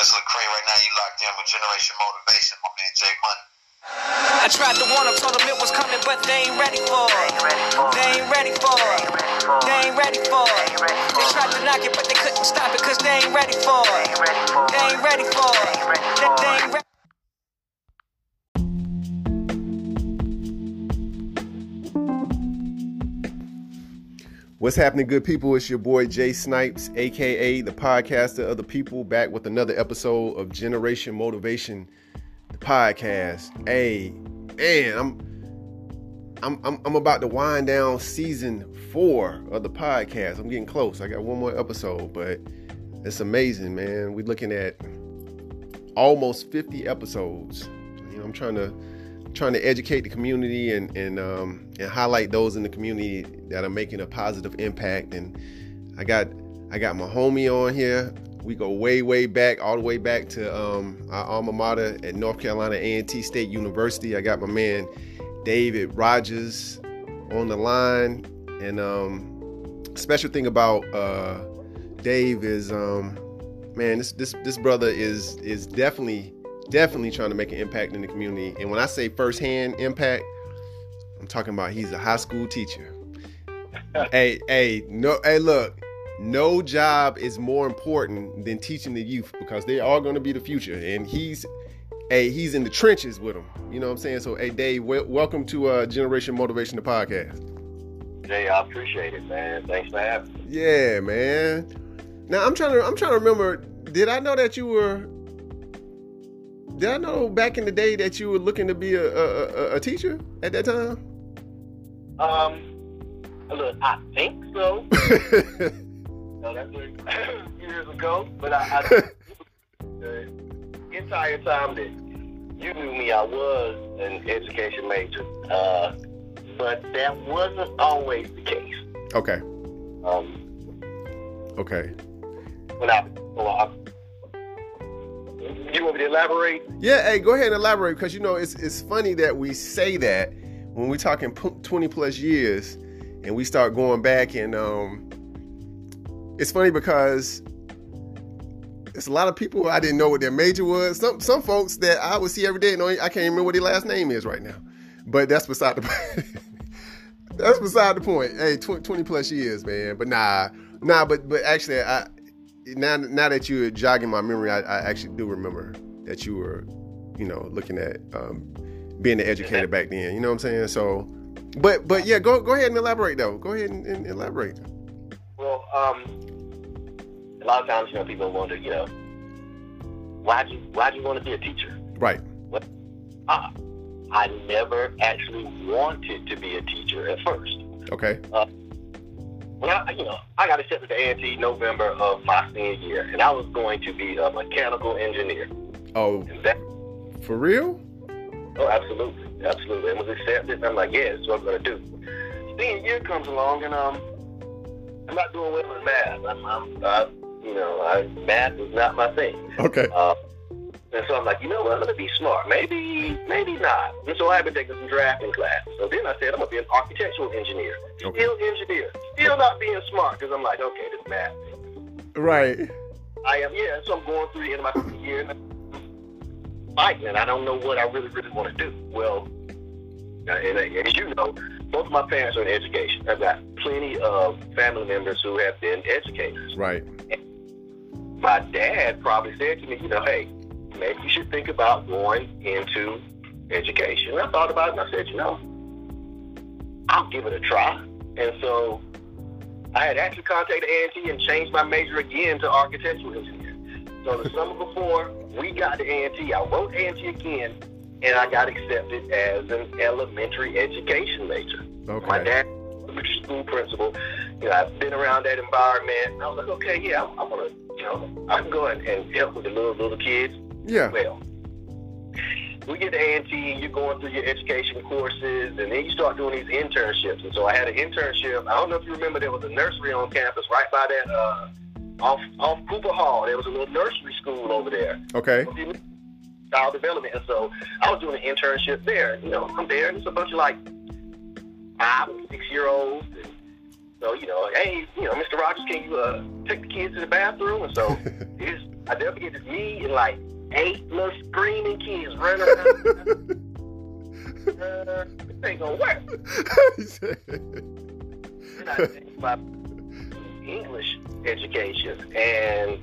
This Lecrae. Right now, you locked in with Generation Motivation. My man Jay Money. I tried to warn them, told them it was coming, but they ain't ready for it. They ain't ready for it. They ain't ready for it. They tried to knock it, but they couldn't stop it, cause they ain't ready for it. They ain't ready for it. They, they ain't ready. What's happening, good people? It's your boy Jay Snipes, aka the podcaster of the people, back with another episode of Generation Motivation, the podcast. Hey, man, I'm I'm I'm, I'm about to wind down season four of the podcast. I'm getting close. I got one more episode, but it's amazing, man. We're looking at almost 50 episodes. You know, I'm trying to trying to educate the community and and um, and highlight those in the community that are making a positive impact. And I got I got my homie on here. We go way way back, all the way back to um, our alma mater at North Carolina A&T State University. I got my man David Rogers on the line, and um, special thing about uh, Dave is um, man, this this this brother is is definitely definitely trying to make an impact in the community. And when I say firsthand impact, I'm talking about he's a high school teacher. hey, hey, no, hey, look, no job is more important than teaching the youth because they are going to be the future. And he's, hey, he's in the trenches with them. You know what I'm saying? So, hey, Dave, w- welcome to uh, Generation Motivation, the podcast. Jay, I appreciate it, man. Thanks for having me. Yeah, man. Now I'm trying to, I'm trying to remember. Did I know that you were? Did I know back in the day that you were looking to be a, a, a, teacher at that time? Um, look, I think so. no, that's like years ago, but I, I the entire time that you knew me, I was an education major. Uh, but that wasn't always the case. Okay. Um, Okay. when I, well, I you want me to elaborate? Yeah. Hey, go ahead and elaborate because you know it's it's funny that we say that when we're talking 20 plus years, and we start going back and um, it's funny because it's a lot of people I didn't know what their major was. Some some folks that I would see every day, and I can't remember what their last name is right now. But that's beside the that's beside the point. Hey, 20, 20 plus years, man. But nah, nah. But but actually, I now now that you're jogging my memory, I, I actually do remember that you were, you know, looking at um, being an educator back then. You know what I'm saying? So, but but yeah, go go ahead and elaborate though. Go ahead and, and elaborate. Well, um, a lot of times, you know, people wonder, you know, why do you why do you want to be a teacher? Right. Uh, I never actually wanted to be a teacher at first. Okay. When I, you know, I got accepted to A&T November of my senior year, and I was going to be a mechanical engineer. Oh, that, for real? oh, absolutely, absolutely, and was accepted. And I'm like, yeah, that's what I'm going to do. Senior year comes along, and um, I'm not doing well in math. I'm, I'm uh, you know, I, math is not my thing. Okay. Uh, and so I'm like, you know what? I'm gonna be smart. Maybe, maybe not. And so I've been taking some drafting class. So then I said, I'm gonna be an architectural engineer, Okay. still engineer, still not being smart because I'm like, okay, this math. Right. I am, yeah. So I'm going through the end of my year and I'm fighting, and I don't know what I really, really want to do. Well, and, uh, as you know, both of my parents are in education. I've got plenty of family members who have been educators. Right. my dad probably said to me, you know, hey, maybe you should think about going into education. And I thought about it and I said, you know, I'll give it a try. And so I had actually contacted A&T and changed my major again to architectural engineer. So the summer before we got to A&T, I wrote A&T again and I got accepted as an elementary education major. My dad, school principal, you know, I've been around that environment. I was like, okay, yeah, I'm, I'm gonna, you know, I can go and, and help with the little little kids. Yeah. Well, we get to A&T, you're going through your education courses, and then you start doing these internships. And so I had an internship. I don't know if you remember, there was a nursery on campus right by that, uh, off off Cooper Hall. There was a little nursery school over there Okay. child development. And so I was doing an internship there. You know, I'm there, and it's a bunch of like five and six year olds. And so, you know, hey, you know, Mr. Rogers, can you uh, take the kids to the bathroom? And so here's I forget it's me and like eight little screaming kids running around. uh, this ain't gonna work. And I think about English education, and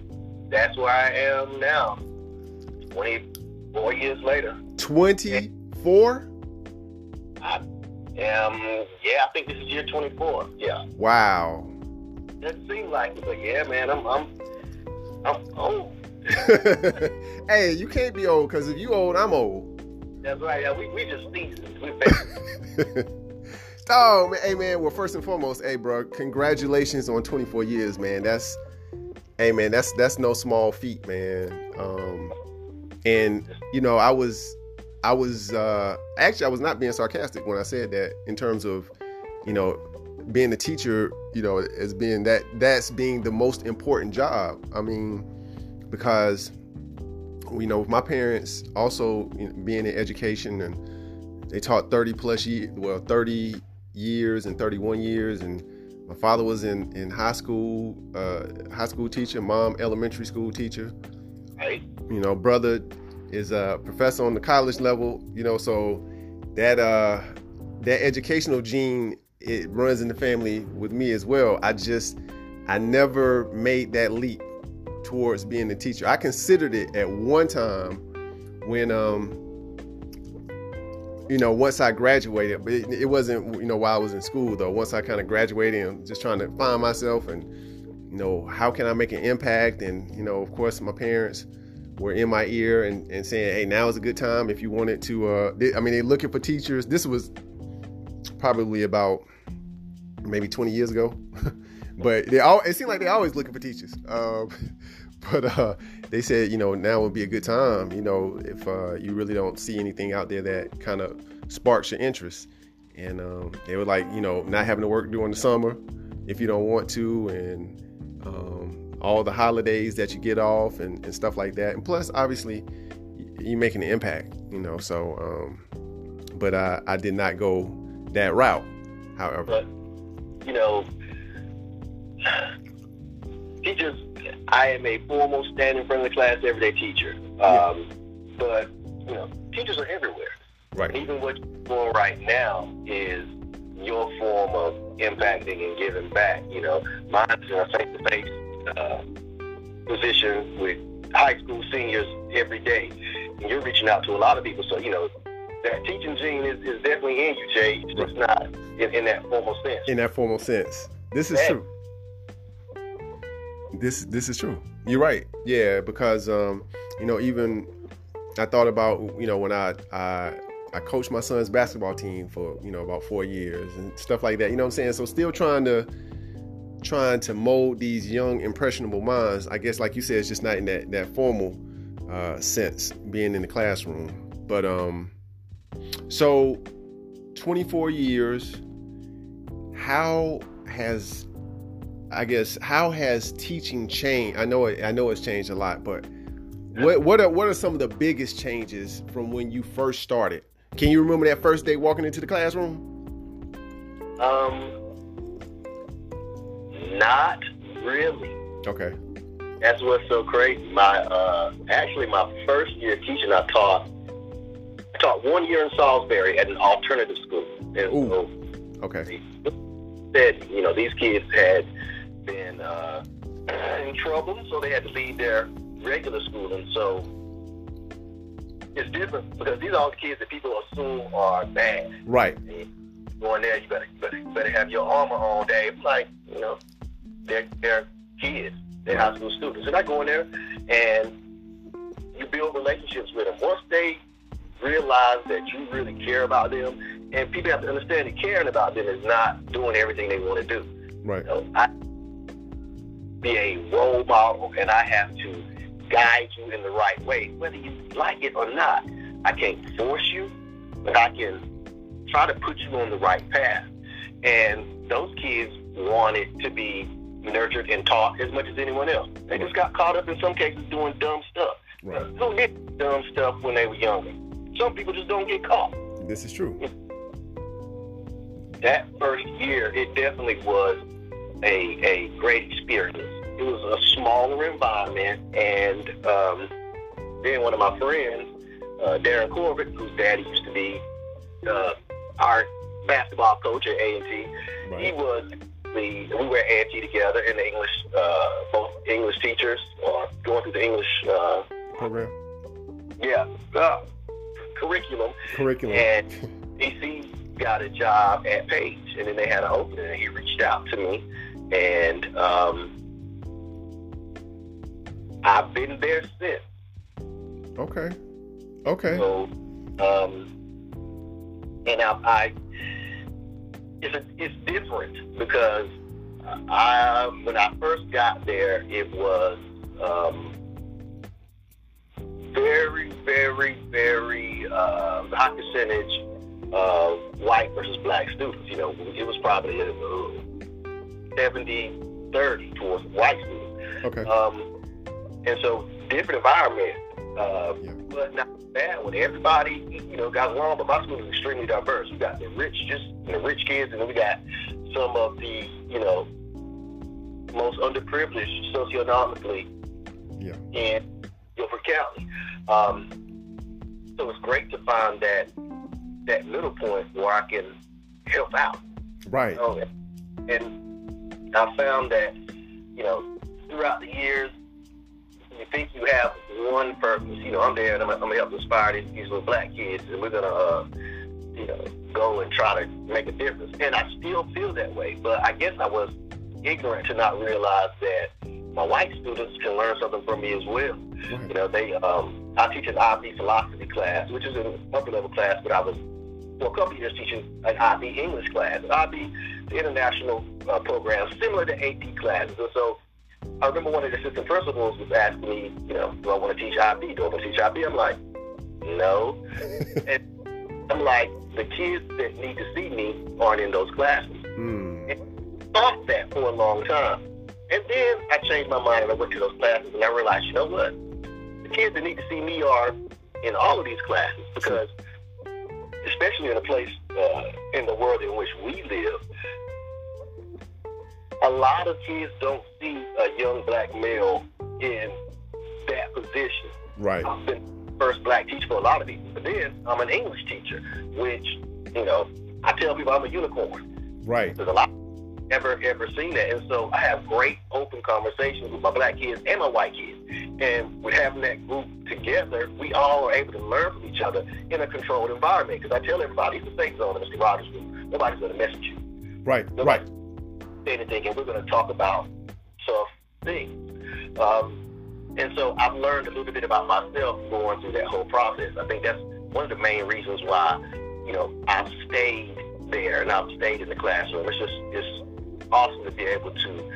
that's where I am now. Twenty-four years later. 24? I am, yeah, I think this is year 24. Yeah. Wow. Doesn't seem like it, but yeah, man, I'm, I'm, I'm old. hey, you can't be old because if you old, I'm old. That's right. Yeah, we, we just family. oh man, hey man. Well, first and foremost, hey bro, congratulations on 24 years, man. That's, hey man, that's that's no small feat, man. Um, and you know, I was, I was uh, actually I was not being sarcastic when I said that in terms of, you know, being a teacher, you know, as being that that's being the most important job. I mean, because you know my parents also you know, being in education and they taught 30 plus years well 30 years and 31 years and my father was in in high school uh, high school teacher mom elementary school teacher. You know brother is a professor on the college level you know so that uh that educational gene it runs in the family with me as well. I just i never made that leap towards being a teacher. I considered it at one time when um you know once i graduated but it, it wasn't you know while i was in school though. Once i kind of graduated and just trying to find myself and you know how can i make an impact? And you know of course my parents were in my ear and, and saying hey now is a good time if you wanted to uh they, i mean they're looking for teachers. This was probably about maybe 20 years ago but they all it seemed like they always looking for teachers. Um but uh they said you know now would be a good time you know if uh you really don't see anything out there that kind of sparks your interest. And um they were like you know not having to work during the summer if you don't want to and um all the holidays that you get off and, and stuff like that. And plus obviously you're making an impact you know so um but i i did not go that route however. But you know, teachers. I am a formal stand in front of the class everyday teacher. Um, But you know, teachers are everywhere. right Even what you're doing right now is your form of impacting and giving back. You know, mine's in a face-to-face uh, position with high school seniors every day, and you're reaching out to a lot of people. So you know, that teaching gene is, is definitely in you, Jay. It's just not in, in that formal sense. in that formal sense. This is Yeah. true. This this is true. You're right. Yeah, because um, you know, even I thought about you know when I I I coached my son's basketball team for you know about four years and stuff like that. You know what I'm saying? So still trying to trying to mold these young impressionable minds. I guess like you said, it's just not in that that formal uh, sense, being in the classroom. But um, so 24 years how has I guess how has teaching changed? I know it, I know it's changed a lot, but what what are what are some of the biggest changes from when you first started? Can you remember that first day walking into the classroom? Um, not really. Okay. That's what's so crazy. My uh, actually my first year teaching, I taught I taught one year in Salisbury at an alternative school, and Ooh. so Okay. said you know these kids had been uh, in trouble, so they had to leave their regular school, and so it's different because these are all the kids that people assume are bad. Right. Going there, you better you better, you better have your armor on, Dave. Like you know, they're they're kids, they're high school students, and I go in there and you build relationships with them. Once they realize that you really care about them, and people have to understand that caring about them is not doing everything they want to do. Right. You know, I be a role model, and I have to guide you in the right way, whether you like it or not. I can't force you, but I can try to put you on the right path. And those kids wanted to be nurtured and taught as much as anyone else. They just got caught up in some cases doing dumb stuff. Right. Who did dumb stuff when they were younger? Some people just don't get caught. This is true. That first year, it definitely was a a great experience. It was a smaller environment, and um, then one of my friends, uh, Darren Corbett, whose daddy used to be uh, our basketball coach at A and T, he was the we were at A and T together in the English, uh, both English teachers, or going through the English, uh, Program. yeah, uh, curriculum. Curriculum. And DC got a job at Page, and then they had an opening, and he reached out to me, and um, I've been there since. Okay. Okay. So, um, and I, I it's a, it's different because I when I first got there, it was um, very, very, very uh, high percentage of white versus black students. You know, it was probably uh, 70 30 towards white students. Okay. Um, and so different environment, uh, Yeah. but not bad when everybody, you know, got along. But my school is extremely diverse. We got the rich, just the rich kids, and then we got some of the, you know, most underprivileged socioeconomically Yeah. in Guilford County. Um, so it's great to find that that middle point where I can help out. Right. You know, and I found that, you know, throughout the years, you think you have one purpose. You know, I'm there and I'm, I'm gonna help inspire these, these little black kids, and we're gonna, uh, you know, go and try to make a difference. And I still feel that way, but I guess I was ignorant to not realize that my white students can learn something from me as well. You know, they um, I teach an IB philosophy class, which is an upper level class, but I was for a couple of years teaching an IB English class. IB, the international uh, program, similar to AP classes. And so I remember one of the assistant principals was asking me, you know, do I want to teach IB? Do I want to teach IB? I'm like, no. and I'm like, the kids that need to see me aren't in those classes Mm. thought that for a long time. And then I changed my mind and I went to those classes and I realized, you know what? The kids that need to see me are in all of these classes because, especially in a place uh, in the world in which we live, a lot of kids don't see a young black male in that position. Right. I've been first black teacher for a lot of people, but then I'm an English teacher, which, you know, I tell people I'm a unicorn. Right. There's a lot ever ever seen that, and so I have great open conversations with my black kids and my white kids, and with having that group together, we all are able to learn from each other in a controlled environment. Because I tell everybody, it's a safe zone in Mr. Rogers' room. Nobody's going to message you. Right. Nobody Right. And we're going to talk about tough things. Um, and so I've learned a little bit about myself going through that whole process. I think that's one of the main reasons why, you know, I've stayed there and I've stayed in the classroom. It's just it's awesome to be able to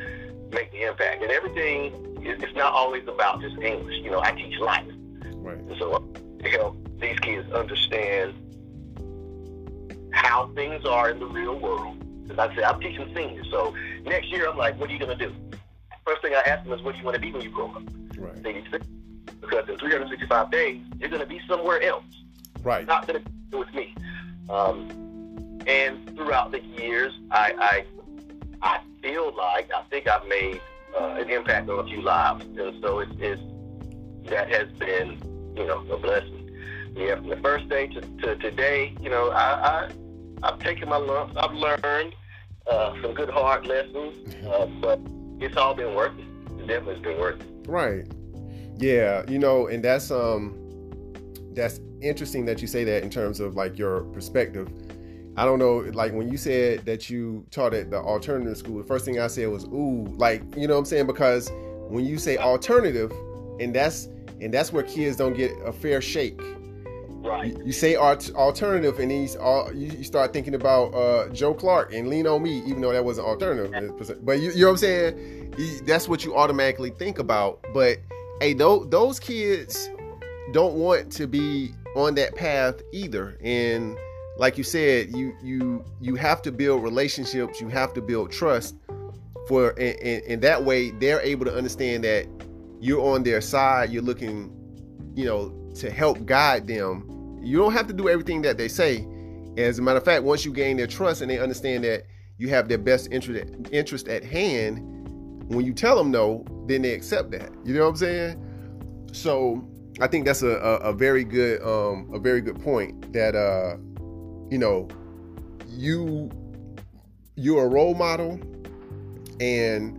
make the impact. And everything is it's not always about just English. You know, I teach life. Right. And so to help these kids understand how things are in the real world. Because I said, I'm teaching seniors. So next year, I'm like, what are you going to do? First thing I ask them is, what do you want to be when you grow up? Right. They because in 365 days, you're going to be somewhere else. Right. Not going to be with me. Um, and throughout the years, I, I, I feel like I think I've made uh, an impact on a few lives, and so it's, it's that has been, you know, a blessing. Yeah, from the first day to, to today, you know, I, I I've taken my lumps. I've learned uh, some good hard lessons, uh, but it's all been worth it. It definitely been worth it. Right. Yeah, you know, and that's um that's interesting that you say that in terms of like your perspective. I don't know, like when you said that you taught at the alternative school, the first thing I said was ooh, like, you know what I'm saying? Because when you say alternative, and that's and that's where kids don't get a fair shake. Right. You, you say art, alternative, and you, all, you, you start thinking about uh, Joe Clark and Lean on Me, even though that wasn't alternative. But you, you know what I'm saying? You- that's what you automatically think about. But hey, those, those kids don't want to be on that path either. And like you said, you you you have to build relationships. You have to build trust for, and, and, and that way they're able to understand that you're on their side. You're looking, you know, to help guide them. You don't have to do everything that they say. As a matter of fact, once you gain their trust and they understand that you have their best interest interest at hand, when you tell them no, then they accept that. You know what I'm saying? So I think that's a, a, a very good um, a very good point that uh, you know you you're a role model and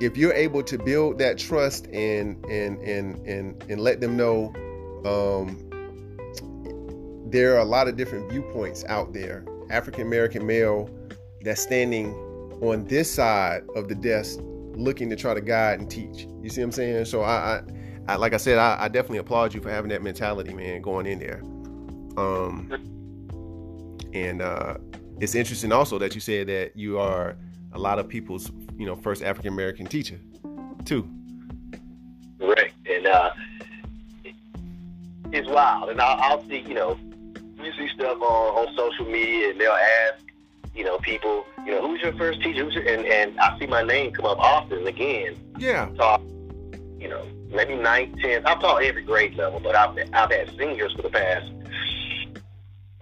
if you're able to build that trust and and and and and let them know um, there are a lot of different viewpoints out there. African american male that's standing on this side of the desk looking to try to guide and teach. You see what i'm saying? So i, I, I like i said I, I, definitely applaud you for having that mentality man going in there. Um and uh it's interesting also that you said that you are a lot of people's you know first African American teacher too. Right, and uh, it's wild, and I'll, I'll see you know you see stuff on on social media, and they'll ask you know people you know who's your first teacher, who's your, and and I see my name come up often again. Yeah. Talk, you know, maybe ninth, tenth. I've taught every grade level, but I've I've had seniors for the past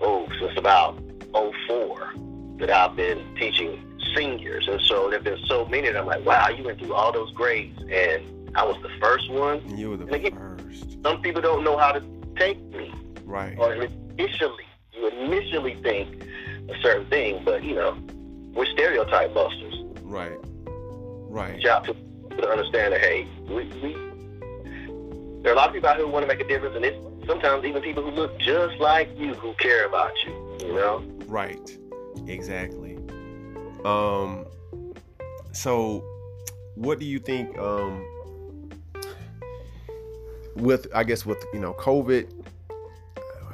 oh since about 04 that I've been teaching seniors. And so there have been so many that I'm like, wow, you went through all those grades and I was the first one. You were the again, first. Some people don't know how to me. Right. Or initially, you initially think a certain thing, but you know, we're stereotype busters. Right. Right. Job to, to understand that, hey, we, we, there are a lot of people out here who want to make a difference, and it's sometimes even people who look just like you who care about you, you know? Right. Exactly. Um, so what do you think? Um, with I guess with you know COVID.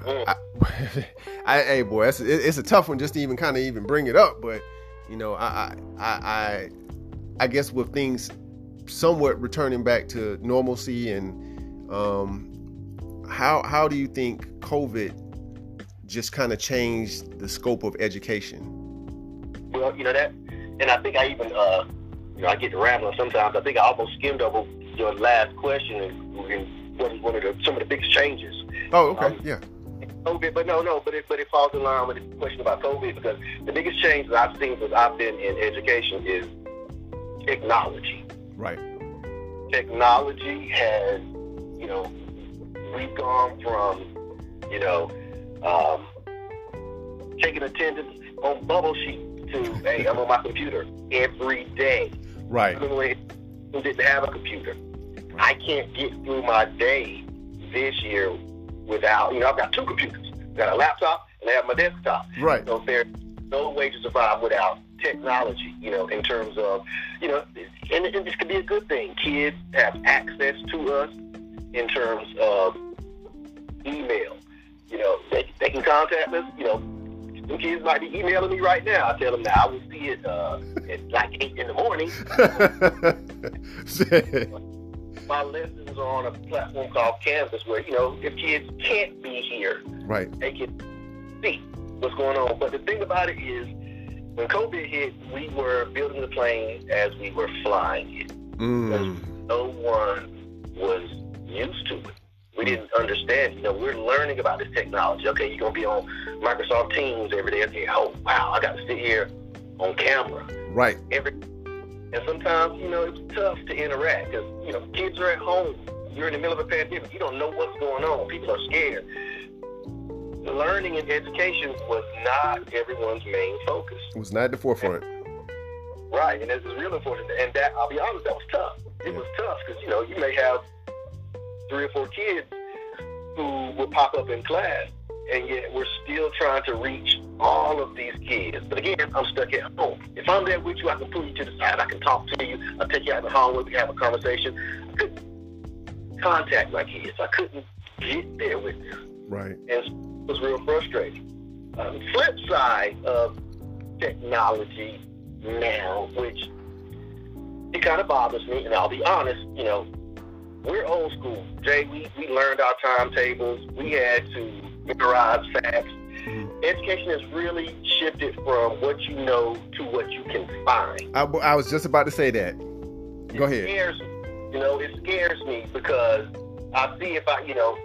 I, I, hey boy, it's, it's a tough one just to even kind of even bring it up, but you know, I, I, I, I guess with things somewhat returning back to normalcy, and um, how how do you think COVID just kind of changed the scope of education? Well, you know that, and I think I even, uh, you know, I get to rambling sometimes. I think I almost skimmed over your last question and, and what is one of the some of the biggest changes. Oh, okay, um, yeah. COVID, but no, no, but it but it falls in line with the question about COVID because the biggest change that I've seen since I've been in education is technology. Right. Technology has, you know, we've gone from, you know, um, taking attendance on bubble sheets to, hey, I'm on my computer every day. Right. Even when who didn't have a computer. I can't get through my day this year without, you know, I've got two computers. I've got a laptop and I have my desktop. Right. So there's no way to survive without technology, you know, in terms of, you know, and, and this could be a good thing. Kids have access to us in terms of email. You know, they, they can contact us, you know, some kids might be emailing me right now. I tell them now I will see it uh, at like eight in the morning. My lessons are on a platform called Canvas, where you know if kids can't be here, right, they can see what's going on. But the thing about it is, when COVID hit, we were building the plane as we were flying it. Mm. No one was used to it we didn't understand. You know, we're learning about this technology. Okay, you're gonna be on Microsoft Teams every day. Okay, oh wow, I got to sit here on camera. Right. Every and sometimes you know it's tough to interact because you know kids are at home. You're in the middle of a pandemic. You don't know what's going on. People are scared. Learning and education was not everyone's main focus. It was not the forefront. Right, and this is real important. And that, I'll be honest, that was tough. It yeah. was tough because you know you may have three or four kids who would pop up in class, and yet we're still trying to reach all of these kids. But again, I'm stuck at home. If I'm there with you, I can pull you to the side. I can talk to you. I'll take you out in the hallway. We can have a conversation. I couldn't contact my kids. I couldn't get there with them. Right. And it was real frustrating. Um, flip side of technology now, which it kind of bothers me, and I'll be honest, you know, we're old school. Jay, we, we learned our timetables. We had to memorize facts. Mm-hmm. Education has really shifted from what you know to what you can find. I, I was just about to say that. Go it ahead. Scares, you know, it scares me because I see if I, you know,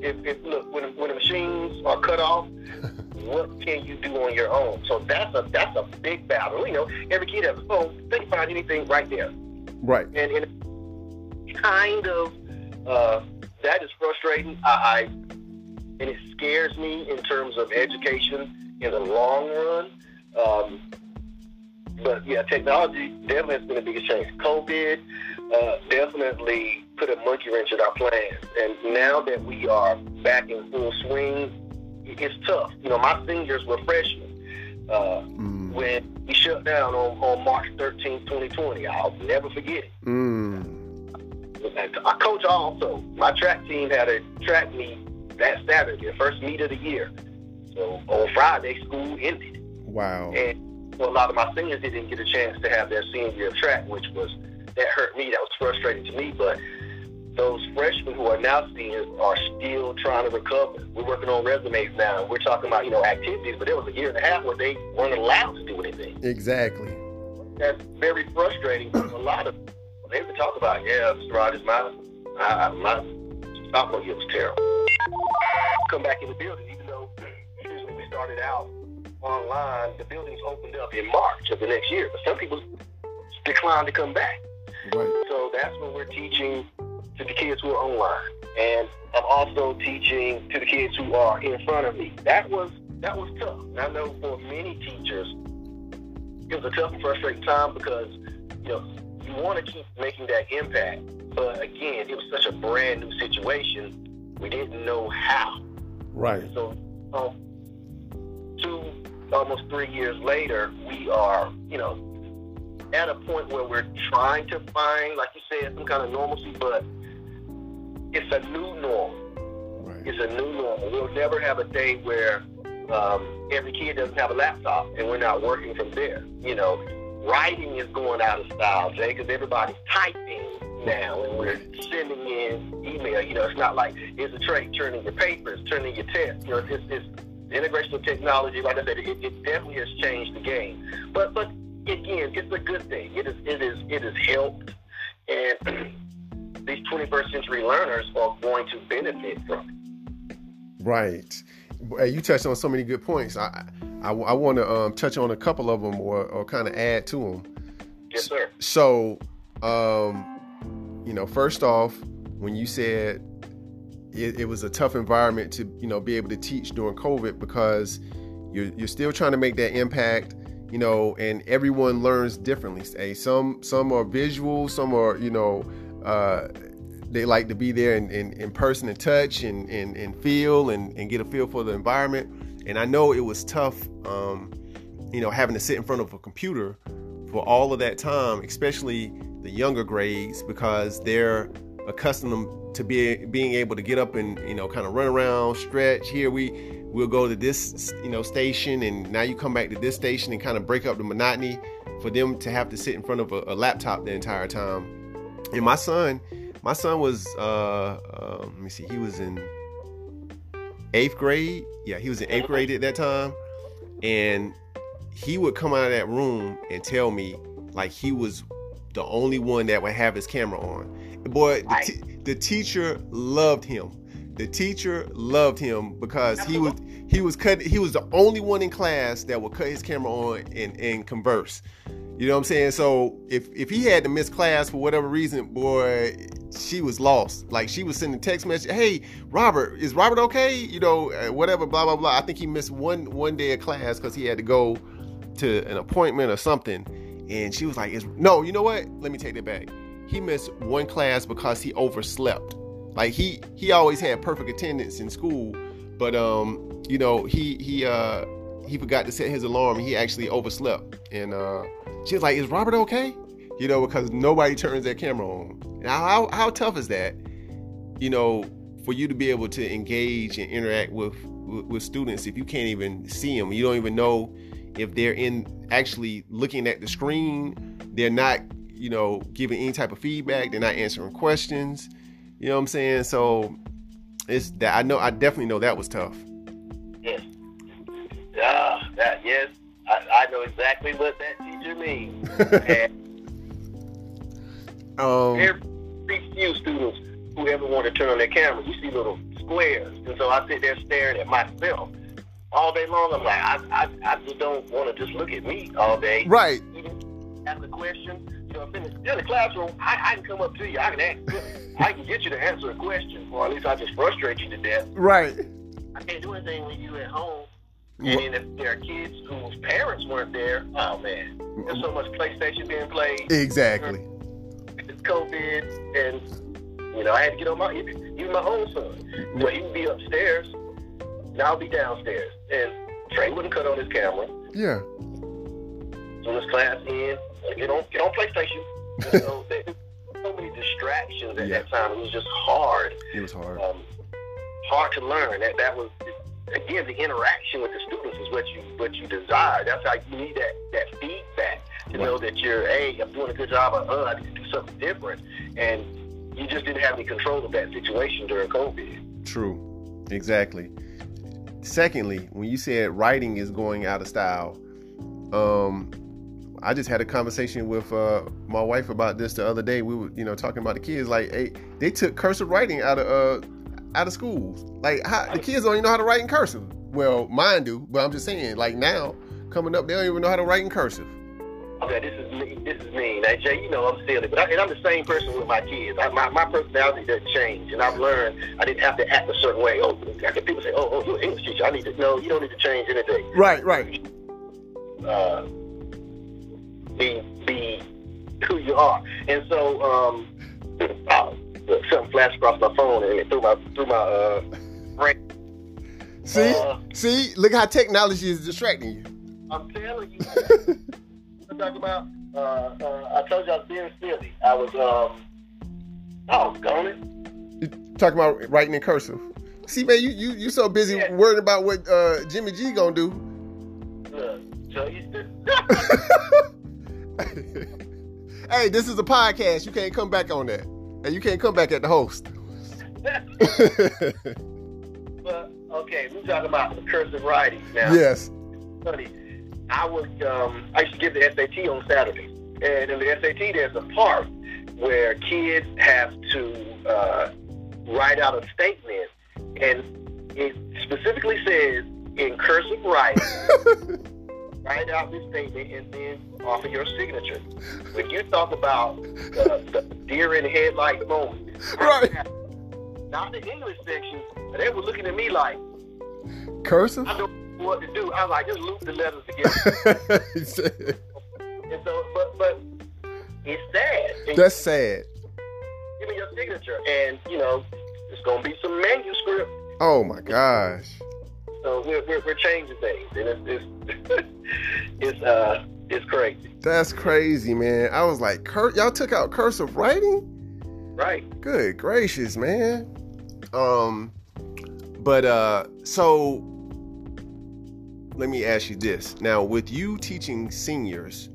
if, if look when when the machines are cut off, what can you do on your own? So that's a that's a big battle. You know, every kid has a phone. They can find anything right there. Right. and, and kind of uh, that is frustrating. I, I and it scares me in terms of education in the long run. Um, but yeah, technology definitely has been a biggest change. COVID uh, definitely put a monkey wrench in our plans, and now that we are back in full swing, it's tough. You know, my seniors were freshmen. Uh, Mm. when we shut down on, on March 13th, 2020. I'll never forget it. Mm. I coach also. My track team had a track meet that Saturday, the first meet of the year. So on Friday, school ended. Wow. And so a lot of my seniors didn't get a chance to have their senior year of track, which was, that hurt me. That was frustrating to me. But those freshmen who are now seniors are still trying to recover. We're working on resumes now. We're talking about, you know, activities, but there was a year and a half where they weren't allowed to do anything. Exactly. That's very frustrating for a lot of they would talk about, yeah. Rogers, my, I, my sophomore year was terrible. Come back in the building, even though, excuse me, we started out online, the buildings opened up in March of the next year, but some people declined to come back. Right. So that's when we're teaching to the kids who are online, and I'm also teaching to the kids who are in front of me. That was that was tough. And I know for many teachers, it was a tough and frustrating time because you know you want to keep making that impact, but again, it was such a brand new situation. We didn't know how. Right. So, um, two, almost three years later, we are, you know, at a point where we're trying to find, like you said, some kind of normalcy, but it's a new norm. Right. It's a new normal. We'll never have a day where um, every kid doesn't have a laptop and we're not working from there. You know, writing is going out of style, Jay, because everybody's typing now and we're sending in email. You know, it's not like it's a trade turning your papers, turning your tests. You know, it's, it's the integration of technology. Like I said, it, it definitely has changed the game. But but again, it's a good thing. It is it is it has helped, and these 21st century learners are going to benefit from it. Right. You touched on so many good points. I I, I want to um, touch on a couple of them or, or kind of add to them. Yes, sir. So, um, you know, first off, when you said it, it was a tough environment to, you know, be able to teach during COVID because you're you're still trying to make that impact, you know, and everyone learns differently. Hey, some some are visual, some are, you know, uh, they like to be there in, in, in person and touch and, and, and feel and, and get a feel for the environment. And I know it was tough, um, you know, having to sit in front of a computer for all of that time, especially the younger grades, because they're accustomed to be being able to get up and you know kind of run around, stretch. Here we we'll go to this you know station, and now you come back to this station and kind of break up the monotony for them to have to sit in front of a, a laptop the entire time. And my son, my son was uh, uh let me see, he was in eighth grade. Yeah, he was in eighth grade at that time, and he would come out of that room and tell me like he was the only one that would have his camera on. Boy, the, t- the teacher loved him. The teacher loved him because he was he was cut he was the only one in class that would cut his camera on and, and converse. You know what I'm saying? So if if he had to miss class for whatever reason, boy, she was lost. Like she was sending text message, "Hey, Robert, is Robert okay?" You know, uh, whatever, blah blah blah. I think he missed one one day of class because he had to go to an appointment or something. And she was like, "Is no, you know what? Let me take that back. He missed one class because he overslept. Like he he always had perfect attendance in school, but um, you know, he he uh he forgot to set his alarm. He actually overslept, and uh, she was like, "Is Robert okay?" You know, because nobody turns their camera on. Now, how how tough is that? You know, for you to be able to engage and interact with with, with students if you can't even see them, you don't even know if they're in actually looking at the screen. They're not, you know, giving any type of feedback. They're not answering questions. You know what I'm saying? So it's that I know I definitely know that was tough. Yes. Ah, that yes. I, I know exactly what that teacher means. and Um, very few students who ever want to turn on their camera. You see little squares, and so I sit there staring at myself all day long. I'm like, I, I, I just don't want to just look at me all day. right. Even ask a question, So know, in the, in the classroom, I, I can come up to you. I can ask. I can get you to answer a question, or at least I just frustrate you to death. Right. I can't do anything when you at home. And then if there are kids whose parents weren't there, oh man, there's so much PlayStation being played. Exactly. It's COVID, and you know I had to get on my even my own son. So he would be upstairs, and I'll be downstairs, and Trey wouldn't cut on his camera. Yeah. Soon as class in, get on get on PlayStation. You know, there so many distractions at Yeah. that time. It was just hard. It was hard. um, hard to learn. That that was again the interaction with the students is what you what you desire. That's how you need that that feedback to know that you're hey I'm doing a good job. Or, uh, I need to do something different, and you just didn't have any control of that situation during COVID. True. Exactly. Secondly, when you said writing is going out of style, um, I just had a conversation with uh, my wife about this the other day. We were, you know, talking about the kids. Like, hey, they took cursive writing out of uh, out of schools. Like, how, the kids don't even know how to write in cursive. Well, mine do, but I'm just saying, like now coming up, they don't even know how to write in cursive. Okay, this is me. This is me. Now, Jay, you know I'm silly, but I, and I'm the same person with my kids. I, my my personality doesn't change, and I've learned I didn't have to act a certain way. Oh, people say, oh, oh, you're an English teacher. I need to know. You don't need to change anything. Right, right. uh, be be who you are. And so, um, oh, something flashed across my phone and it threw my through my uh, brain. See, Uh, see, look how technology is distracting you. I'm telling you, I'm about. Uh, uh, I told you I was being silly. I was um, oh, gone it. You talking about writing in cursive. See, man, you you you so busy Yeah. worrying about what uh, Jimmy G gonna do. Look, so hey, this is a podcast. You can't come back on that, and you can't come back at the host. but okay, we're talking about cursive writing now. yes. funny. I would um, I used to give the SAT on Saturdays, and in the SAT there's a part where kids have to uh, write out a statement, and it specifically says in cursive writing, write out this statement and then offer your signature. When you talk about the, the deer in the headlight moment, Right. Not the English section, they were looking at me like Cursive. I don't what to do. I was like, just loop the letters together. He And so, but but it's sad. And That's sad. give me your signature, and you know, it's gonna be some manuscript. Oh my gosh. So we're we're, we're changing things, and it's it's it's uh it's crazy, That's crazy, man. I was like, Cur- y'all took out cursive writing? right? Good gracious, man. Um, but uh, so let me ask you this. Now, with you teaching seniors,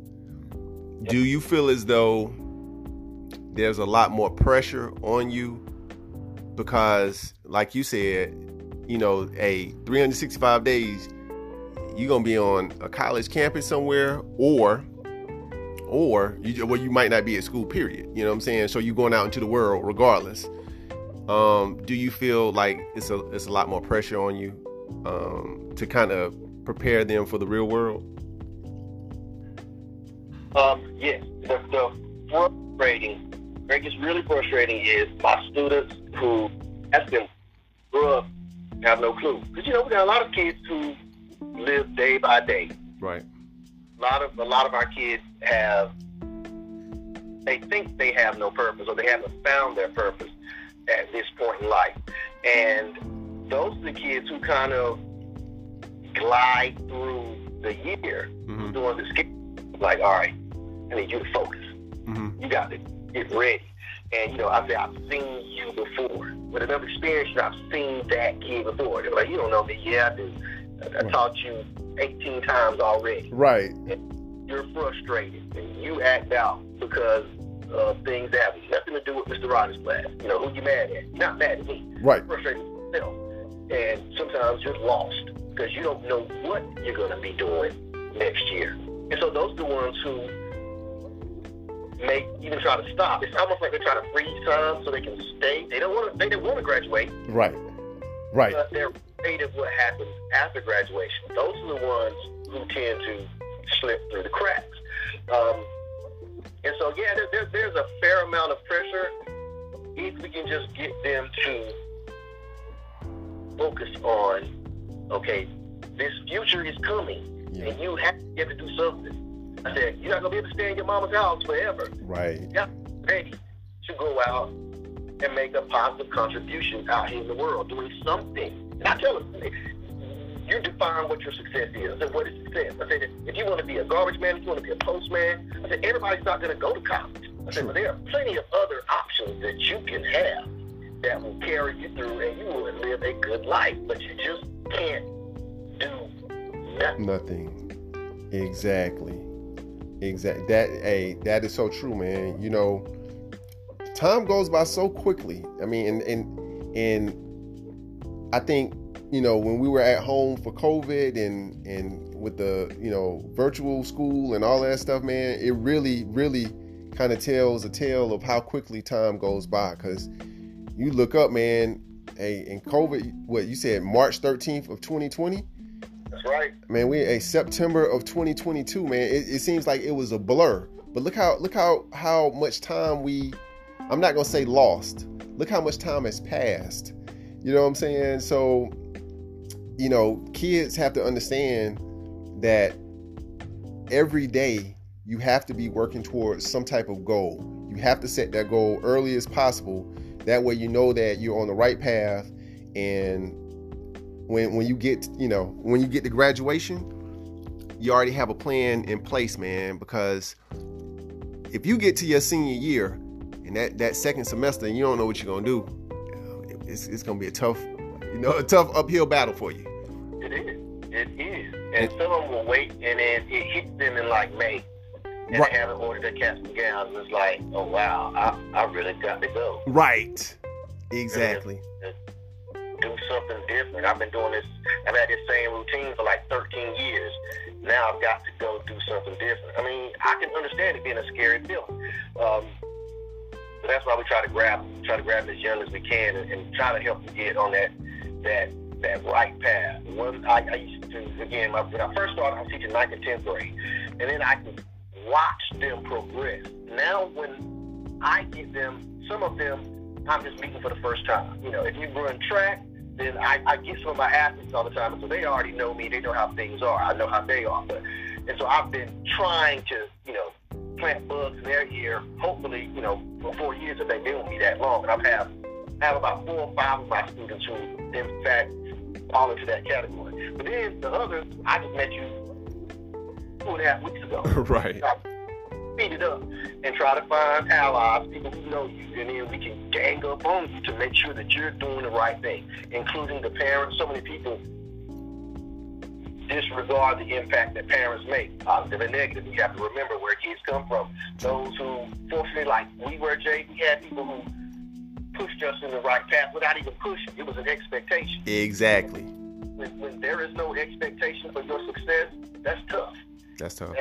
do you feel as though there's a lot more pressure on you? Because, like you said, you know, a 365 days, you're gonna be on a college campus somewhere, or or you well you might not be at school period you know what i'm saying so you're going out into the world regardless um do you feel like it's a it's a lot more pressure on you um to kind of prepare them for the real world Um, yes, the, the frustrating, Greg, it's really frustrating is my students who ask them grew up have no clue because you know we got a lot of kids who live day by day. right a lot of a lot of our kids have they think they have no purpose or they haven't found their purpose at this point in life. And those are the kids who kind of glide through the year mm-hmm. doing the skip like, all right, I need you to focus. Mm-hmm. You got to get ready. And you know, I say I've seen you before. With enough experience, I've seen that kid before. They're like, you don't know me. Yeah, I do. I, I taught you 18 times already. right You're frustrated and you act out because of things that have nothing to do with Mr. Rogers' class. You know, who you mad at? You're not mad at me. right You're frustrated with yourself. And sometimes you're lost because you don't know what you're going to be doing next year. And so those are the ones who may even try to stop. It's almost like they're trying to freeze time so they can stay. They don't want to. They don't want to graduate, right right but they're afraid of what happens after graduation. Those are the ones who tend to slip through the cracks. Um, And so, yeah, there, there, there's a fair amount of pressure if we can just get them to focus on, okay, this future is coming, Yeah. and you have to able to do something. I said, you're not going to be able to stay in your mama's house forever. Right. Yeah, got to ready to go out and make a positive contribution out here in the world, doing something. And I tell them, you define what your success is. I said, what is success? I said, if you want to be a garbage man, if you want to be a postman, I said, everybody's not going to go to college. I said, but there are plenty of other options that you can have that will carry you through and you will live a good life. But you just can't do nothing. Nothing. Exactly. Exact. That. Hey, that is so true, man. You know, time goes by so quickly. I mean, and and and I think you know when we were at home for COVID and and with the you know virtual school and all that stuff, man, it really really kind of tells a tale of how quickly time goes by. Because you look up, man. Hey, in COVID, what you said, March 13th of 2020 That's right. man we a september of 2022 man. It, it seems like it was a blur. But look how look how how much time we i'm not gonna say lost. Look how much time has passed. You know what i'm saying? So you know kids have to understand that every day you have to be working towards some type of goal. You have to set that goal early as possible that way you know that you're on the right path and when when you get you know when you get to graduation you already have a plan in place man because if you get to your senior year and that that second semester and you don't know what you're gonna do um, it's, it's gonna be a tough you know a tough uphill battle for you It is. It is. And some of them will wait, and then it hits them in like May. And Right. they haven't ordered their caps and gowns. And it's like, oh, wow, I, I really got to go. right exactly Do something different. I've been doing this, I've had this same routine for like 13 years. Now I've got to go do something different. I mean, I can understand it being a scary feeling. Um, but that's why we try to grab, try to grab as young as we can, and, and try to help them get on that, that, that right path. One, I, I used to again, my, when I first started, I was teaching ninth and tenth grade, and then I could watch them progress. Now, when I get them, some of them, I'm just meeting for the first time. You know, if you run track, then I, I get some of my athletes all the time, so they already know me. They know how things are. I know how they are. But and so I've been trying to, you know, plant bugs in their ear. Hopefully, you know, for four years if they've been with me that long, and I've have have about four or five of my students who, in fact, fall into that category. But then the others, I just met you two and a half weeks ago. right Speed it up and try to find allies, people who know you, and then we can gang up on you to make sure that you're doing the right thing, including the parents. So many people disregard the impact that parents make, positive and negative. You have to remember where kids come from. Those who, fortunately, like we were, Jay, we had people who pushed us in the right path without even pushing. It was an expectation. exactly When, when there is no expectation for your success, that's tough. That's tough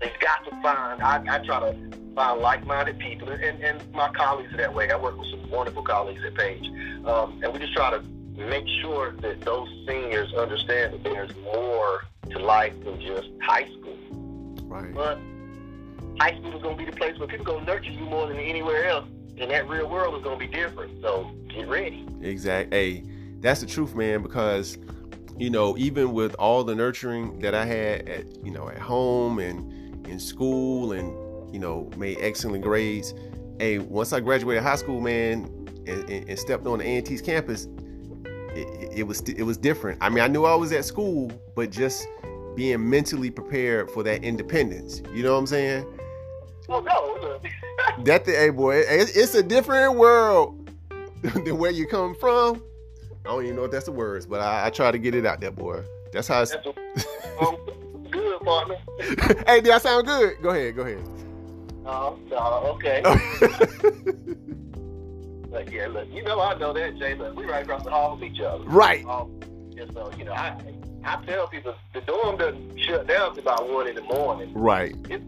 They've got to find, I, I try to find like-minded people, and, and my colleagues are that way. I work with some wonderful colleagues at Page. Um, and we just try to make sure that those seniors understand that there's more to life than just high school. right But high school is going to be the place where people are going to nurture you more than anywhere else. And that real world is going to be different. So get ready. Exactly. Hey, that's the truth, man. Because you know, even with all the nurturing that I had at you know at home and in school, and you know, made excellent grades. Hey, once I graduated high school, man, and, and, and stepped on the A&T's campus, it, it, was it was different. I mean, I knew I was at school, but just being mentally prepared for that independence. You know what I'm saying? Well, no. That the hey boy, it- it's a different world than where you come from. I don't even know if that's the words, but I, I try to get it out there, boy. That's how it's. Um, good, partner. hey, did I sound good? Go ahead, go ahead. Uh, no, okay. But yeah, look, you know I know that, Jay. Look, we right across the hall from each other. right. Um, and so, you know, I I tell people the dorm doesn't shut down until about one in the morning. Right. It's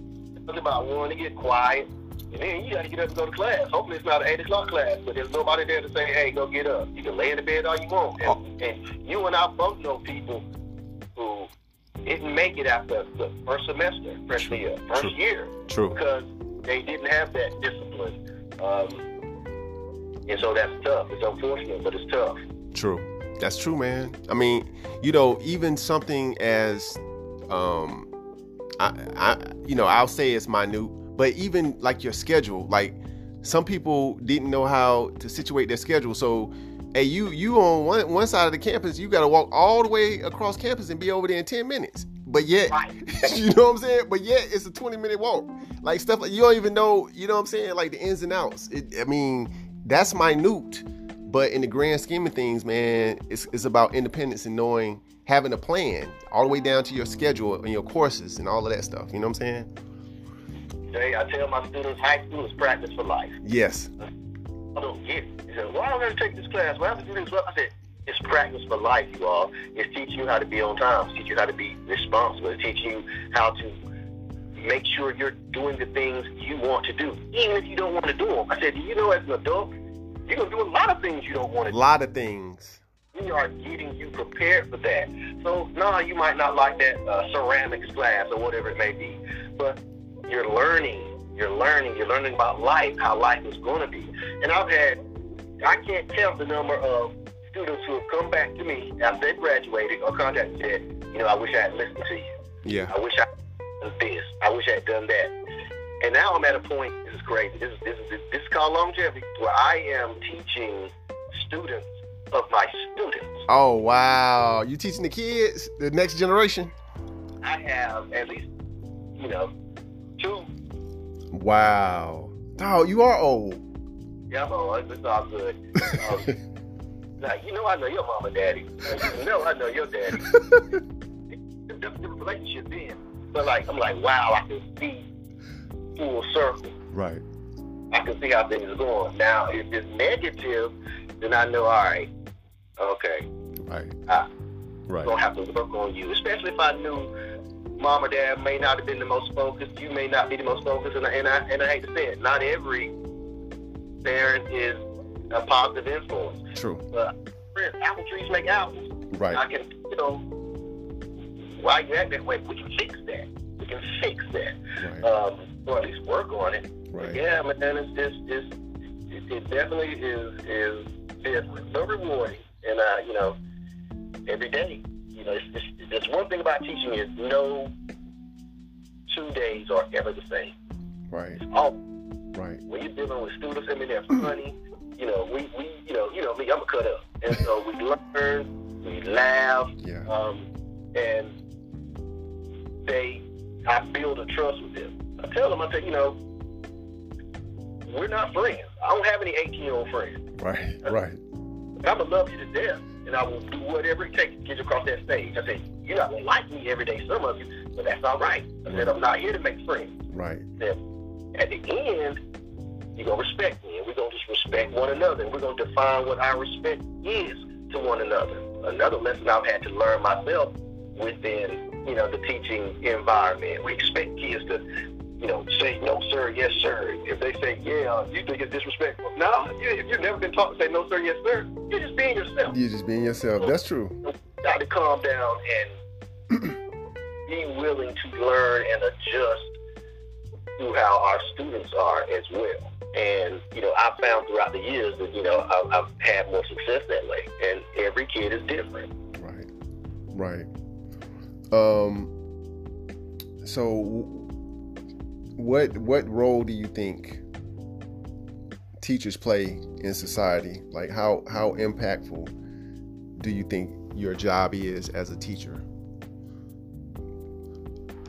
about one to get quiet, and then you got to get up and go to class. Hopefully, it's not an eight o'clock class, but there's nobody there to say, "Hey, go get up." You can lay in the bed all you want. And, and you and I both know people who didn't make it after the first semester, freshman year, first True. year, True. because they didn't have that discipline. Um, and so that's tough. It's unfortunate, but it's tough. True. That's true, man. I mean, you know, even something as, um, I, I, you know, I'll say it's minute, but even like your schedule, like some people didn't know how to situate their schedule. So, hey, you you on one one side of the campus, you got to walk all the way across campus and be over there in ten minutes. But yet, Right. you know what I'm saying? But yet, it's a 20 minute walk. Like stuff like you don't even know. You know what I'm saying? Like the ins and outs. It, I mean, that's minute. But in the grand scheme of things, man, it's, it's about independence and knowing, having a plan all the way down to your schedule and your courses and all of that stuff. You know what I'm saying? Jay, I tell my students, high school is practice for life. Yes. I don't get it. He said, why don't I take this class? Why have to do this? Well, I said, it's practice for life, you all. It's teaching you how to be on time. It's teaching you how to be responsible. It's teaching you how to make sure you're doing the things you want to do, even if you don't want to do them. I said, do you know as an adult, you're going to do a lot of things you don't want to do. A lot of things. We are getting you prepared for that. So, no, you might not like that uh, ceramics class or whatever it may be, but you're learning. You're learning. You're learning about life, how life is going to be. And I've had, I can't count the number of students who have come back to me after they graduated or contacted me said, you know, I wish I had listened to you. Yeah. I wish I had done this. I wish I had done that. And now I'm at a point. This is crazy. This is this is this is called longevity, where I am teaching students of my students. Oh wow. You teaching the kids, the next generation? I have at least, you know, two. Wow. Oh, you are old. Yeah, I'm old. It's all good. Um, now, you know I know your mama, daddy. You know I know your daddy. the, the, relationship then. But like, I'm like, wow, I can see full circle. Right. I can see how things are going. Now, if it's negative, then I know, all right, okay, Right. Ah. Right. gonna have to work on you. Especially if I knew mom or dad may not have been the most focused, you may not be the most focused, and I, and I, and I hate to say it, not every parent is a positive influence. True. But friends, apple trees make apples. Right. I can, you know, why you act that way? We can fix that. We can fix that, Right. um, or at least work on it. Right. Yeah, man, it's it's, it's it, it definitely is is different, so rewarding, and uh, you know, every day, you know, it's, it's, it's one thing about teaching is no two days are ever the same. Right. Oh, Right. when you're dealing with students, I mean, they're funny. You know, we we you know you know me, I'm a cut up, and so we learn, we laugh, Yeah. um, and they, I build a trust with them. I tell them, I say, you know, we're not friends. I don't have any 18 year old friends. Right. Right. I'm gonna love you to death, and I will do whatever it takes to get you across that stage. I say, you're not gonna like me every day, some of you, but that's all right. I said, I'm not here to make friends. Right. That at the end, you're gonna respect me, and we're gonna just respect one another, and we're gonna define what our respect is to one another. Another lesson I've had to learn myself within, you know, the teaching environment. We expect kids to, you know, say no sir, yes sir. If they say yeah, you think it's disrespectful. No, you, if you've never been taught to say no sir, yes sir, you're just being yourself. You're just being yourself. That's true. got to calm down and be willing to learn and adjust to how our students are as well. And, you know, I've found throughout the years that, you know, I've, I've had more success that way. And every kid is different. Right. Right. Um. So, what what role do you think teachers play in society? Like, how how impactful do you think your job is as a teacher?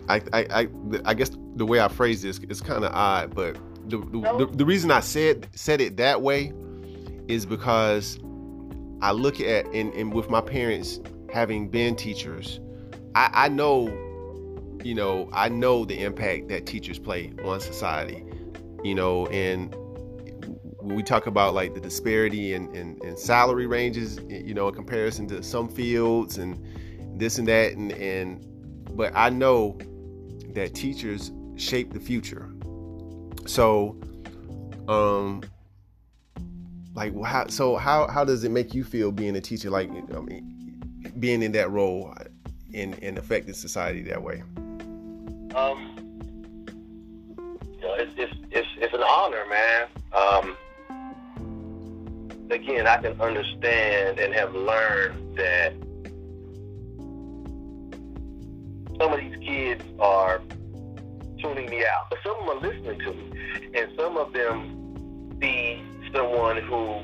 I I I, I guess the way I phrase this is kind of odd, but the the, the the reason I said said it that way is because I look at and, and with my parents having been teachers, I, I know, you know, I know the impact that teachers play on society, you know, and we talk about like the disparity in, in, in salary ranges, you know, in comparison to some fields and this and that, and, and but I know that teachers shape the future. So, um, like how so how how does it make you feel being a teacher like I mean being in that role and and affecting society that way um, you know, it's, it's, it's, it's an honor, man. Um, again, I can understand and have learned that some of these kids are tuning me out, but some of them are listening to me, and some of them see someone who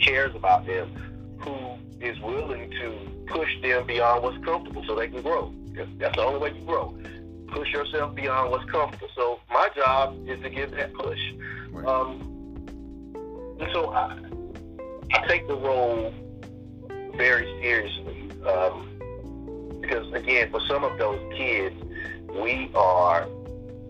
cares about them, who is willing to push them beyond what's comfortable so they can grow. That's the only way you grow. Push yourself beyond what's comfortable. So my job is to give that push. Right. Um, and so I, I take the role very seriously um, because, again, for some of those kids, we are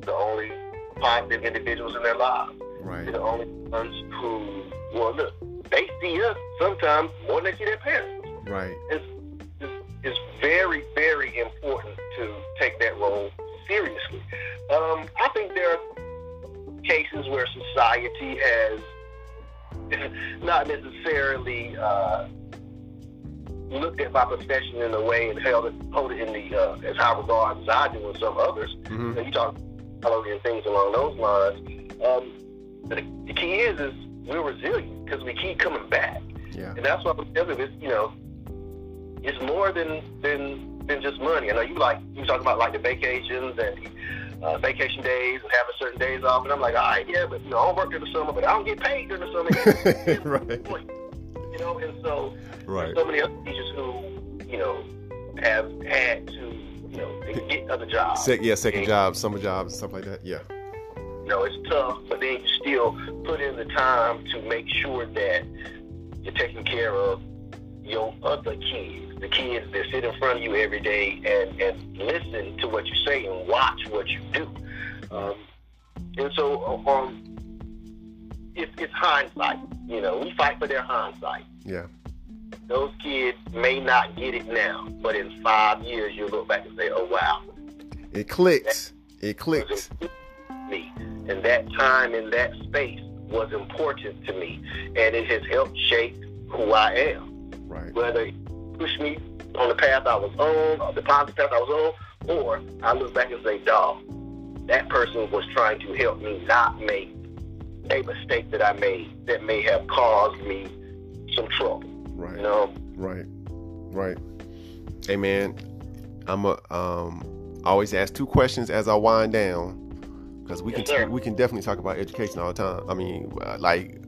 the only positive individuals in their lives. Right. They're the only ones who, well, look, they see us sometimes more than they see their parents. Right. It's, it's, it's very, very important to take that role seriously. Um, I think there are cases where society has not necessarily uh, looked at my profession in a way and held it, hold it in the uh, as high regard as I do and some others. hmm And you talk about and things along those lines. Um, but the, the key is, is we're resilient because we keep coming back, Yeah. and that's what I'm telling you know, it's more than than than just money. I know you like you talk about like the vacations and uh, vacation days and having certain days off, and I'm like, all right, yeah, but you know, I don't work during the summer, but I don't get paid during the summer. right. You know, and so Right. so many other teachers who, you know, have had to, you know, get other jobs. Sec- yeah, second And, jobs, summer jobs, stuff like that. Yeah. You know, it's tough, but then you still put in the time to make sure that you're taking care of your other kids, the kids that sit in front of you every day and, and listen to what you say and watch what you do. Um, and so, um, it's, it's hindsight. You know, we fight for their hindsight. Yeah. Those kids may not get it now, but in five years, you'll look back and say, oh, wow, It clicks. It it clicks. was important to me. And that time in that space was important to me. And it has helped shape who I am. Right. Whether it pushed me on the path I was on, or the positive path I was on, or I look back and say, dog, that person was trying to help me not make a mistake that I made that may have caused me some trouble. Right. You know? Right. Right. Hey man, I'm a um I always ask two questions as I wind down because we Yes, can sir. we can definitely talk about education all the time. I mean, uh, like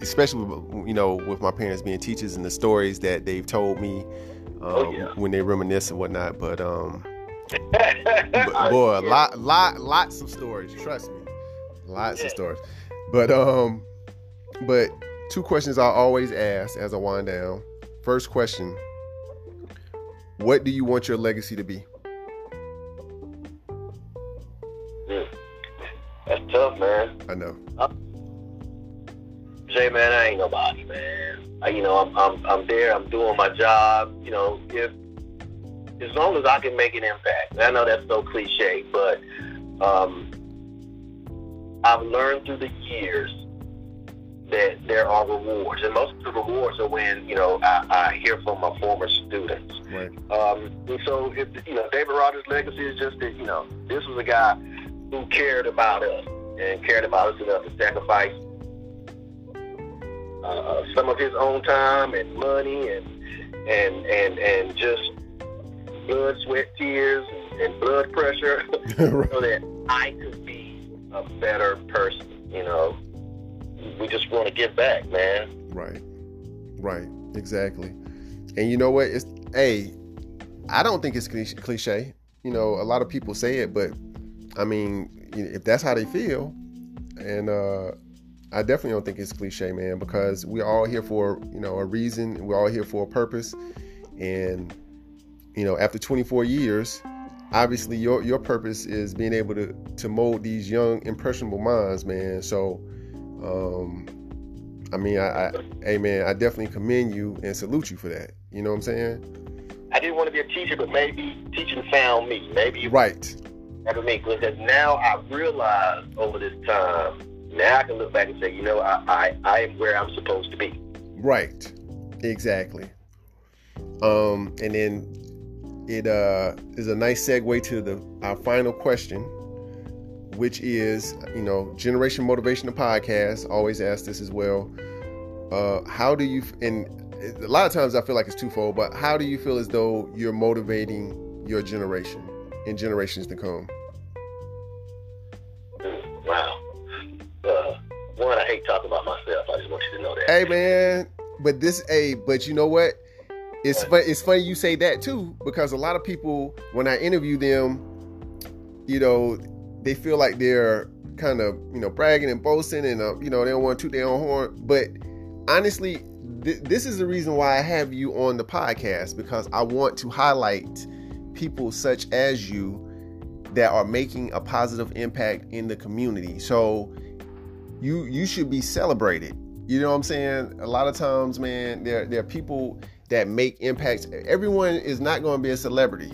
especially with, you know with my parents being teachers and the stories that they've told me um, Oh, yeah. when they reminisce and whatnot. But um, but, boy, Yeah. lot lot lots of stories. Trust me, lots Yeah. of stories. But um, but two questions I always ask as I wind down. First question: What do you want your legacy to be? That's tough, man. I know. Jay, man, I ain't nobody, man. I, you know, I'm, I'm, I'm there. I'm doing my job. You know, if as long as I can make an impact. And I know that's so cliche, but um, I've learned through the years that there are rewards, and most of the rewards are when you know I, I hear from my former students. Right. Um, and so, if you know, David Rogers' legacy is just that you know this was a guy who cared about us and cared about us enough to sacrifice uh, some of his own time and money and and and and just blood, sweat, tears, and blood pressure, so that I could be a better person. You know, we just want to give back, man. Right. Right. Exactly. And you know what? It's hey, I don't think it's cliche- cliche. You know, a lot of people say it, but I mean, if that's how they feel, and uh, I definitely don't think it's cliche, man, because we're all here for you know a reason. We're all here for a purpose, and you know, after 24 years, obviously your your purpose is being able to to mold these young impressionable minds, man. So. Um, I mean, I, I, hey man, I definitely commend you and salute you for that. You know what I'm saying? I didn't want to be a teacher, but maybe teaching found me. Maybe Right. Never me because now I realize over this time. Now I can look back and say, you know, I I, I am where I'm supposed to be. Right. Exactly. Um, and then it uh is a nice segue to the our final question, which is, you know, Generation Motivation the podcast. Always ask this as well. uh, how do you and a lot of times I feel like it's twofold, but how do you feel as though you're motivating your generation and generations to come? Wow. One, I hate talking about myself. I just want you to know that. Hey man, but this hey, but you know what? It's fun, it's funny you say that too because a lot of people when I interview them, you know, they feel like they're kind of you know bragging and boasting and uh, you know they don't want to toot their own horn. But honestly, th- this is the reason why I have you on the podcast because I want to highlight people such as you that are making a positive impact in the community. So you you should be celebrated. You know what I'm saying? A lot of times, man, there there are people that make impacts. Everyone is not going to be a celebrity.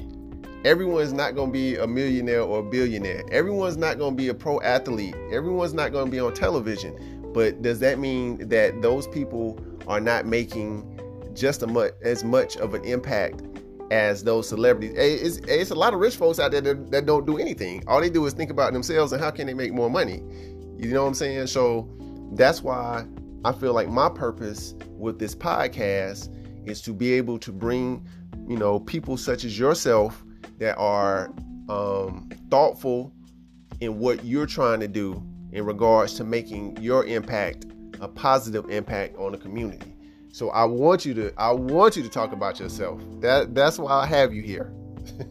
Everyone's not going to be a millionaire or a billionaire. Everyone's not going to be a pro athlete. Everyone's not going to be on television. But does that mean that those people are not making just much, as much of an impact as those celebrities? It's, it's a lot of rich folks out there that, that don't do anything. All they do is think about themselves and how can they make more money. You know what I'm saying? So that's why I feel like my purpose with this podcast is to be able to bring, you know, people such as yourself that are um, thoughtful in what you're trying to do in regards to making your impact a positive impact on the community. So I want you to I want you to talk about yourself. That that's why I have you here.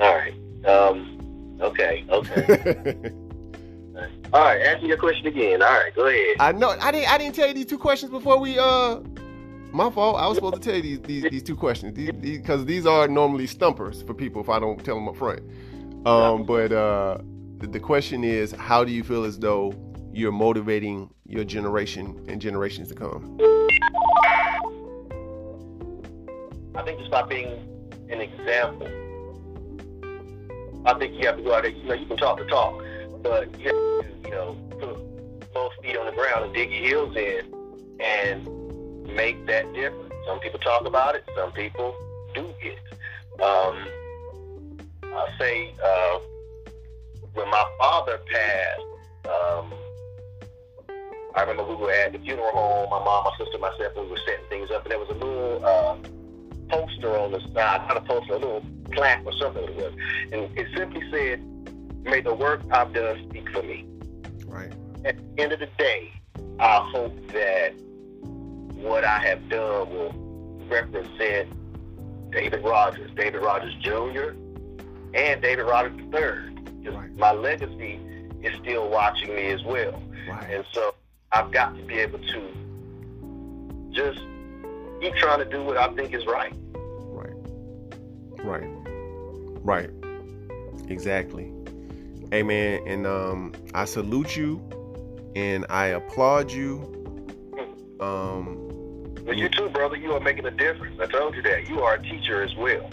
All right. Um. Okay. Okay. All right. Answer your question again. All right. Go ahead. I know I didn't I didn't tell you these two questions before we uh. My fault. I was supposed to tell you these these, these two questions because these, these, these, are normally stumpers for people if I don't tell them up front. Um, but uh, the, the question is, how do you feel as though you're motivating your generation and generations to come? I think just by being an example. I think you have to go out there. You know, you can talk the talk, but you have to, you know, put both feet on the ground and dig your heels in and make that difference. Some people talk about it. Some people do it. Um, I say uh, when my father passed. Um, I remember we were at the funeral home, my mom, my sister, myself, we were setting things up, and there was a little uh, poster on the side, not a poster, a little plaque or something it was. And it simply said, May the work I've done speak for me. Right. At the end of the day, I hope that what I have done will represent David Rogers, David Rogers Jr., and David Rogers III. Right. My legacy is still watching me as well. Right. And so I've got to be able to just keep trying to do what I think is right. Right. Right. Right. Exactly. Hey man, and um I salute you and I applaud you. Um you too, brother, you are making a difference. I told you that. You are a teacher as well.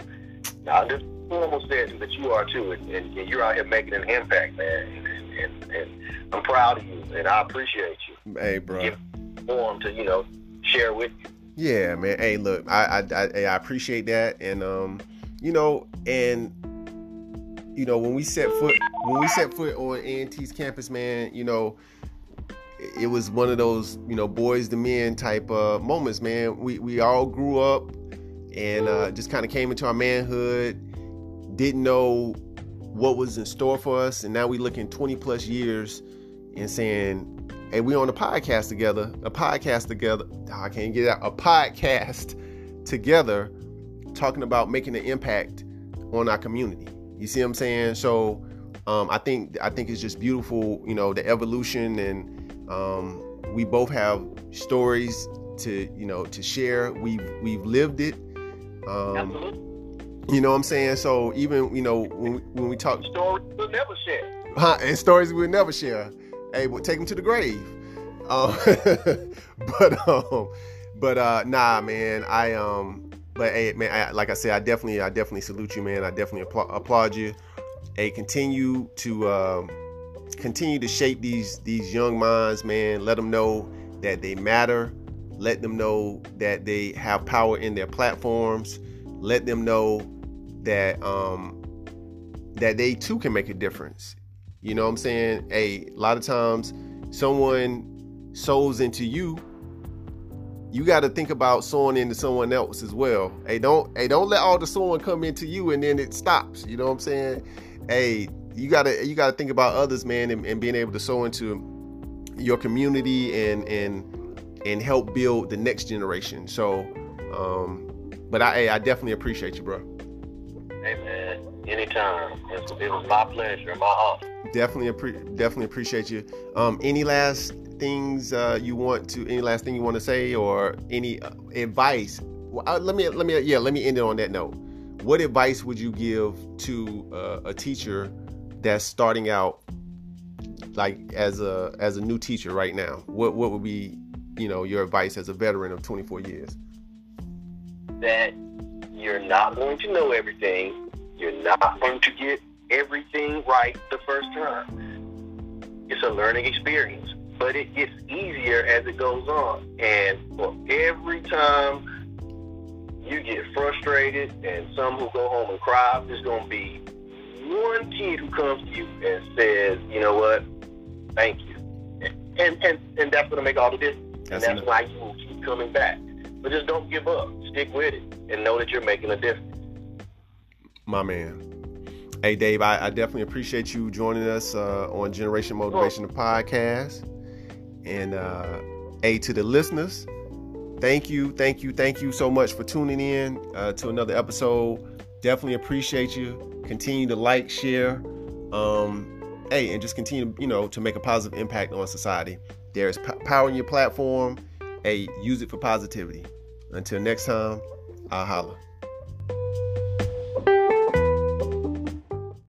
Now this almost said that you are too, and, and, you're out here making an impact, man. And, and, and, I'm proud of you, and I appreciate you. Hey, bro. Give form to you know share with you. Yeah, man. Hey, look, I, I I I appreciate that, and um, you know, and you know when we set foot when we set foot on A&T's campus, man, you know, it was one of those you know boys to men type uh moments, man. We we all grew up and uh, just kind of came into our manhood, didn't know what was in store for us, and now we looking 20 plus years and saying, "Hey, we on a podcast together, a podcast together. Oh, I can't get out a podcast together, talking about making an impact on our community." You see what I'm saying? So um, I think I think it's just beautiful, you know, the evolution, and um, we both have stories to you know to share. We've we've lived it. Um, Absolutely. You know what I'm saying? So even you know when we, when we talk stories we'll never share, huh, and stories we'll never share. Hey, we'll take them to the grave. Um, but um, but uh, nah, man. I um, but hey, man. I, like I said, I definitely, I definitely salute you, man. I definitely applaud, applaud you. Hey, continue to um, continue to shape these these young minds, man. Let them know that they matter. Let them know that they have power in their platforms. Let them know that um, that they too can make a difference. You know what I'm saying? Hey, a lot of times someone sows into you, you got to think about sowing into someone else as well. Hey, don't hey, don't let all the sowing come into you and then it stops. You know what I'm saying? Hey, you gotta you gotta think about others, man, and, and being able to sow into your community and and and help build the next generation. So, um, but I hey, I definitely appreciate you, bro. Hey man, anytime. It was my pleasure, my honor. Definitely, appre- definitely appreciate you. Um, any last things uh, you want to? Any last thing you want to say, or any uh, advice? Well, uh, let me, let me, yeah, let me end it on that note. What advice would you give to uh, a teacher that's starting out, like as a as a new teacher right now? What what would be, you know, your advice as a veteran of 24 years? That you're not going to know everything. You're not going to get everything right the first time. It's a learning experience, but it gets easier as it goes on. And for every time you get frustrated and some who go home and cry, there's going to be one kid who comes to you and says, you know what, thank you. And, and, and that's going to make all the difference. That's and that's enough. why you will keep coming back. But just don't give up. Stick with it and know that you're making a difference. My man. Hey, Dave, I, I definitely appreciate you joining us uh, on Generation Motivation the podcast. And uh, hey, to the listeners, thank you, thank you, thank you so much for tuning in uh, to another episode. Definitely appreciate you. Continue to like, share, um, hey, and just continue, you know, to make a positive impact on society. There's p- power in your platform. Hey, use it for positivity. Until next time, I'll holla.